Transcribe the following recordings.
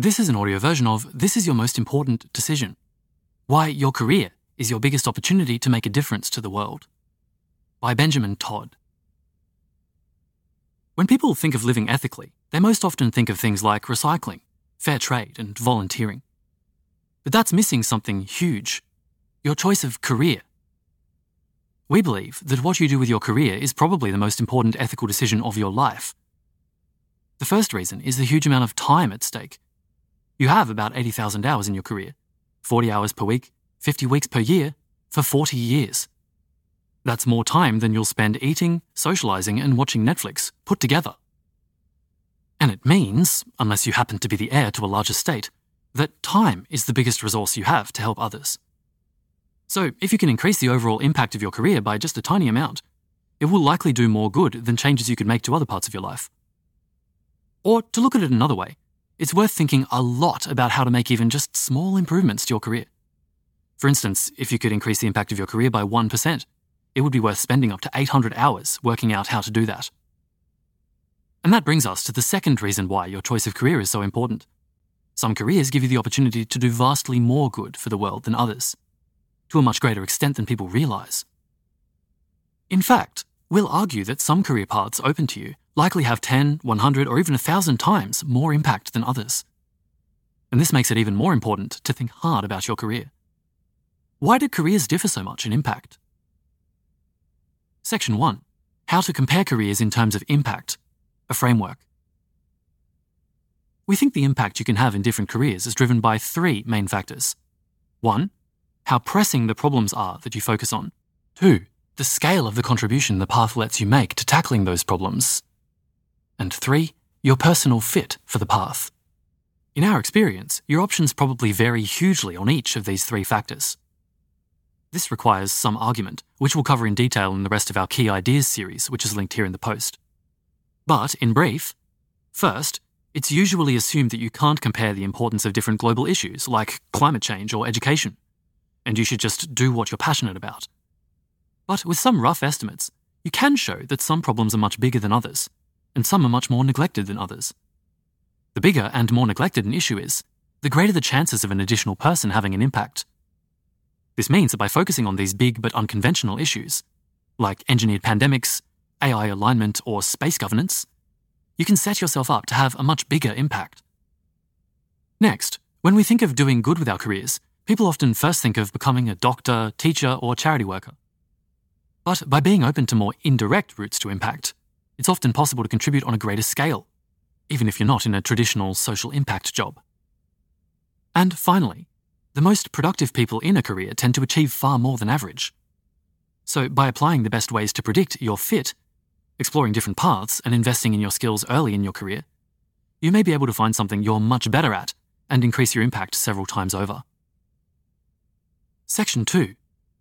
This is an audio version of This is Your Most Important Decision Why Your Career is Your Biggest Opportunity to Make a Difference to the World by Benjamin Todd. When people think of living ethically, they most often think of things like recycling, fair trade, and volunteering. But that's missing something huge your choice of career. We believe that what you do with your career is probably the most important ethical decision of your life. The first reason is the huge amount of time at stake. You have about 80,000 hours in your career 40 hours per week, 50 weeks per year, for 40 years. That's more time than you'll spend eating, socializing, and watching Netflix put together. And it means, unless you happen to be the heir to a large estate, that time is the biggest resource you have to help others. So, if you can increase the overall impact of your career by just a tiny amount, it will likely do more good than changes you could make to other parts of your life. Or, to look at it another way, it's worth thinking a lot about how to make even just small improvements to your career. For instance, if you could increase the impact of your career by 1%, it would be worth spending up to 800 hours working out how to do that. And that brings us to the second reason why your choice of career is so important. Some careers give you the opportunity to do vastly more good for the world than others, to a much greater extent than people realize. In fact, we'll argue that some career paths open to you likely have 10, 100, or even 1,000 times more impact than others. And this makes it even more important to think hard about your career. Why do careers differ so much in impact? Section 1 How to compare careers in terms of impact, a framework. We think the impact you can have in different careers is driven by three main factors. 1. How pressing the problems are that you focus on. 2. The scale of the contribution the path lets you make to tackling those problems. And three, your personal fit for the path. In our experience, your options probably vary hugely on each of these three factors. This requires some argument, which we'll cover in detail in the rest of our Key Ideas series, which is linked here in the post. But, in brief, first, it's usually assumed that you can't compare the importance of different global issues like climate change or education, and you should just do what you're passionate about. But with some rough estimates, you can show that some problems are much bigger than others, and some are much more neglected than others. The bigger and more neglected an issue is, the greater the chances of an additional person having an impact. This means that by focusing on these big but unconventional issues, like engineered pandemics, AI alignment, or space governance, you can set yourself up to have a much bigger impact. Next, when we think of doing good with our careers, people often first think of becoming a doctor, teacher, or charity worker. But by being open to more indirect routes to impact, it's often possible to contribute on a greater scale, even if you're not in a traditional social impact job. And finally, the most productive people in a career tend to achieve far more than average. So, by applying the best ways to predict your fit, exploring different paths, and investing in your skills early in your career, you may be able to find something you're much better at and increase your impact several times over. Section 2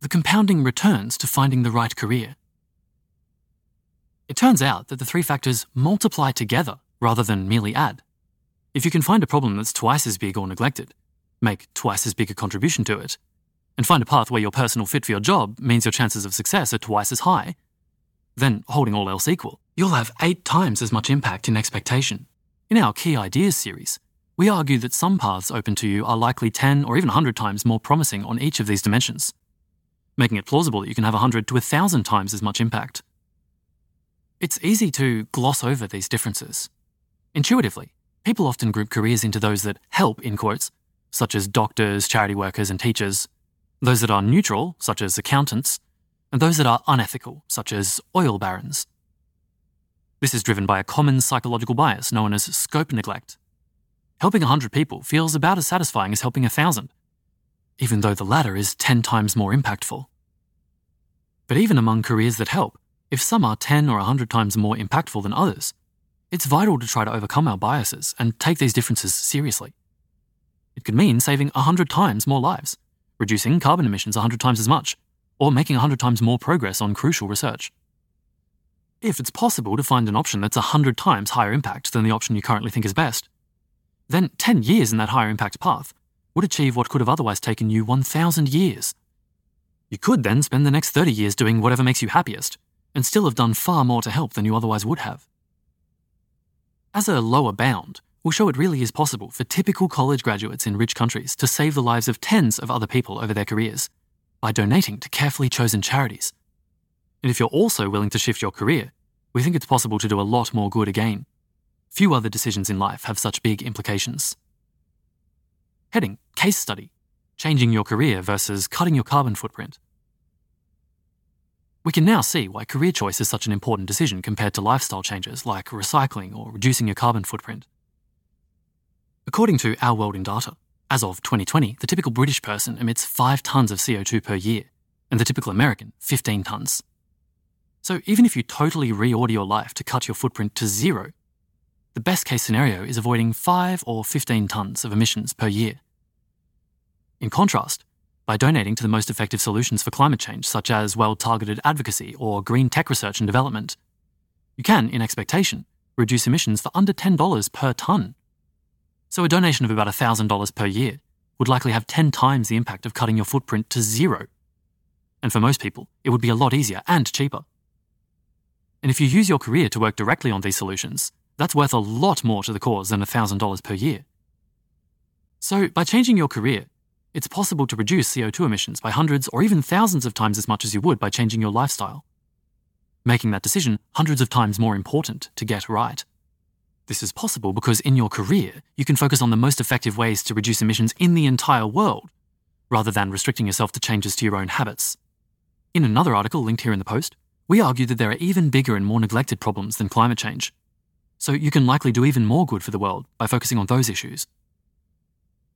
The compounding returns to finding the right career. It turns out that the three factors multiply together rather than merely add. If you can find a problem that's twice as big or neglected, make twice as big a contribution to it, and find a path where your personal fit for your job means your chances of success are twice as high, then, holding all else equal, you'll have eight times as much impact in expectation. In our Key Ideas series, we argue that some paths open to you are likely 10 or even 100 times more promising on each of these dimensions, making it plausible that you can have 100 to 1,000 times as much impact. It's easy to gloss over these differences. Intuitively, people often group careers into those that help, in quotes, such as doctors, charity workers, and teachers, those that are neutral, such as accountants, and those that are unethical, such as oil barons. This is driven by a common psychological bias known as scope neglect. Helping 100 people feels about as satisfying as helping 1,000, even though the latter is 10 times more impactful. But even among careers that help, if some are 10 or 100 times more impactful than others, it's vital to try to overcome our biases and take these differences seriously. It could mean saving 100 times more lives, reducing carbon emissions 100 times as much, or making 100 times more progress on crucial research. If it's possible to find an option that's 100 times higher impact than the option you currently think is best, then 10 years in that higher impact path would achieve what could have otherwise taken you 1,000 years. You could then spend the next 30 years doing whatever makes you happiest, and still have done far more to help than you otherwise would have. As a lower bound, we'll show it really is possible for typical college graduates in rich countries to save the lives of tens of other people over their careers by donating to carefully chosen charities. And if you're also willing to shift your career, we think it's possible to do a lot more good again. Few other decisions in life have such big implications. Heading Case Study Changing Your Career versus Cutting Your Carbon Footprint. We can now see why career choice is such an important decision compared to lifestyle changes like recycling or reducing your carbon footprint. According to Our World in Data, as of 2020, the typical British person emits 5 tonnes of CO2 per year, and the typical American, 15 tonnes. So even if you totally reorder your life to cut your footprint to zero, the best case scenario is avoiding 5 or 15 tonnes of emissions per year. In contrast, by donating to the most effective solutions for climate change, such as well targeted advocacy or green tech research and development, you can, in expectation, reduce emissions for under $10 per tonne so a donation of about $1,000 per year would likely have 10 times the impact of cutting your footprint to zero. And for most people, it would be a lot easier and cheaper. And if you use your career to work directly on these solutions, that's worth a lot more to the cause than $1,000 per year. So, by changing your career, it's possible to reduce CO2 emissions by hundreds or even thousands of times as much as you would by changing your lifestyle, making that decision hundreds of times more important to get right. This is possible because in your career, you can focus on the most effective ways to reduce emissions in the entire world, rather than restricting yourself to changes to your own habits. In another article linked here in the post, we argue that there are even bigger and more neglected problems than climate change. So you can likely do even more good for the world by focusing on those issues.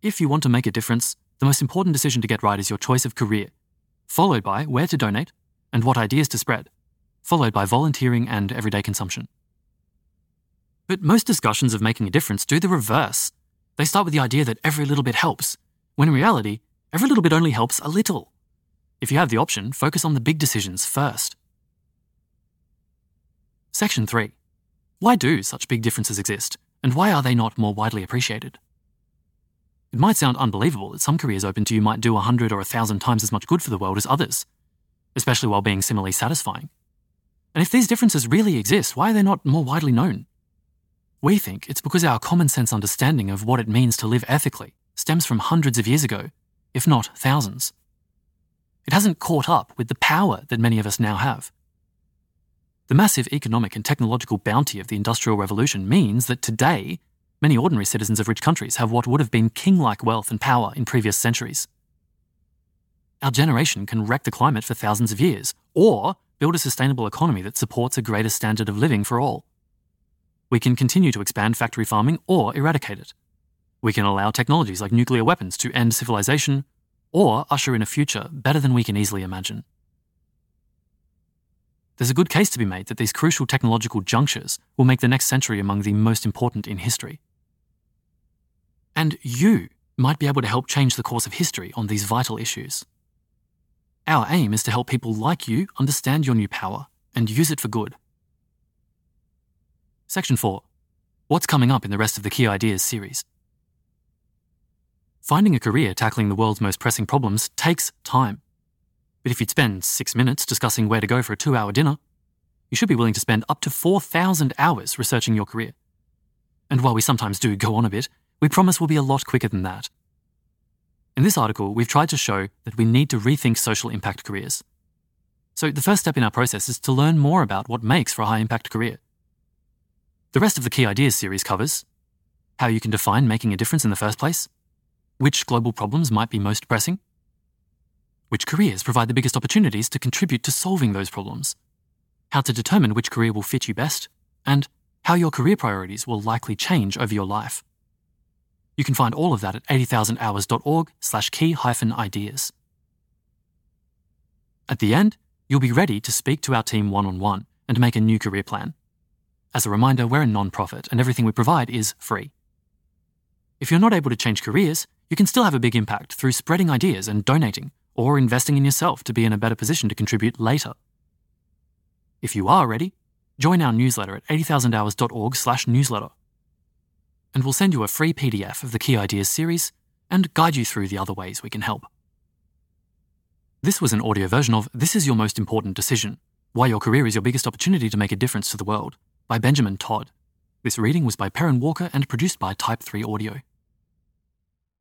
If you want to make a difference, the most important decision to get right is your choice of career, followed by where to donate and what ideas to spread, followed by volunteering and everyday consumption. But most discussions of making a difference do the reverse. They start with the idea that every little bit helps, when in reality, every little bit only helps a little. If you have the option, focus on the big decisions first. Section 3. Why do such big differences exist, and why are they not more widely appreciated? It might sound unbelievable that some careers open to you might do a hundred or a thousand times as much good for the world as others, especially while being similarly satisfying. And if these differences really exist, why are they not more widely known? We think it's because our common sense understanding of what it means to live ethically stems from hundreds of years ago, if not thousands. It hasn't caught up with the power that many of us now have. The massive economic and technological bounty of the Industrial Revolution means that today, many ordinary citizens of rich countries have what would have been king like wealth and power in previous centuries. Our generation can wreck the climate for thousands of years, or build a sustainable economy that supports a greater standard of living for all. We can continue to expand factory farming or eradicate it. We can allow technologies like nuclear weapons to end civilization or usher in a future better than we can easily imagine. There's a good case to be made that these crucial technological junctures will make the next century among the most important in history. And you might be able to help change the course of history on these vital issues. Our aim is to help people like you understand your new power and use it for good. Section 4 What's coming up in the rest of the Key Ideas series? Finding a career tackling the world's most pressing problems takes time. But if you'd spend six minutes discussing where to go for a two hour dinner, you should be willing to spend up to 4,000 hours researching your career. And while we sometimes do go on a bit, we promise we'll be a lot quicker than that. In this article, we've tried to show that we need to rethink social impact careers. So, the first step in our process is to learn more about what makes for a high impact career. The rest of the Key Ideas series covers how you can define making a difference in the first place, which global problems might be most pressing, which careers provide the biggest opportunities to contribute to solving those problems, how to determine which career will fit you best, and how your career priorities will likely change over your life. You can find all of that at 80000hours.org slash key hyphen ideas. At the end, you'll be ready to speak to our team one on one and make a new career plan. As a reminder, we're a non-profit and everything we provide is free. If you're not able to change careers, you can still have a big impact through spreading ideas and donating, or investing in yourself to be in a better position to contribute later. If you are ready, join our newsletter at 80000hours.org slash newsletter. And we'll send you a free PDF of the Key Ideas series and guide you through the other ways we can help. This was an audio version of This is Your Most Important Decision Why Your Career is Your Biggest Opportunity to Make a Difference to the World by Benjamin Todd. This reading was by Perrin Walker and produced by Type 3 Audio.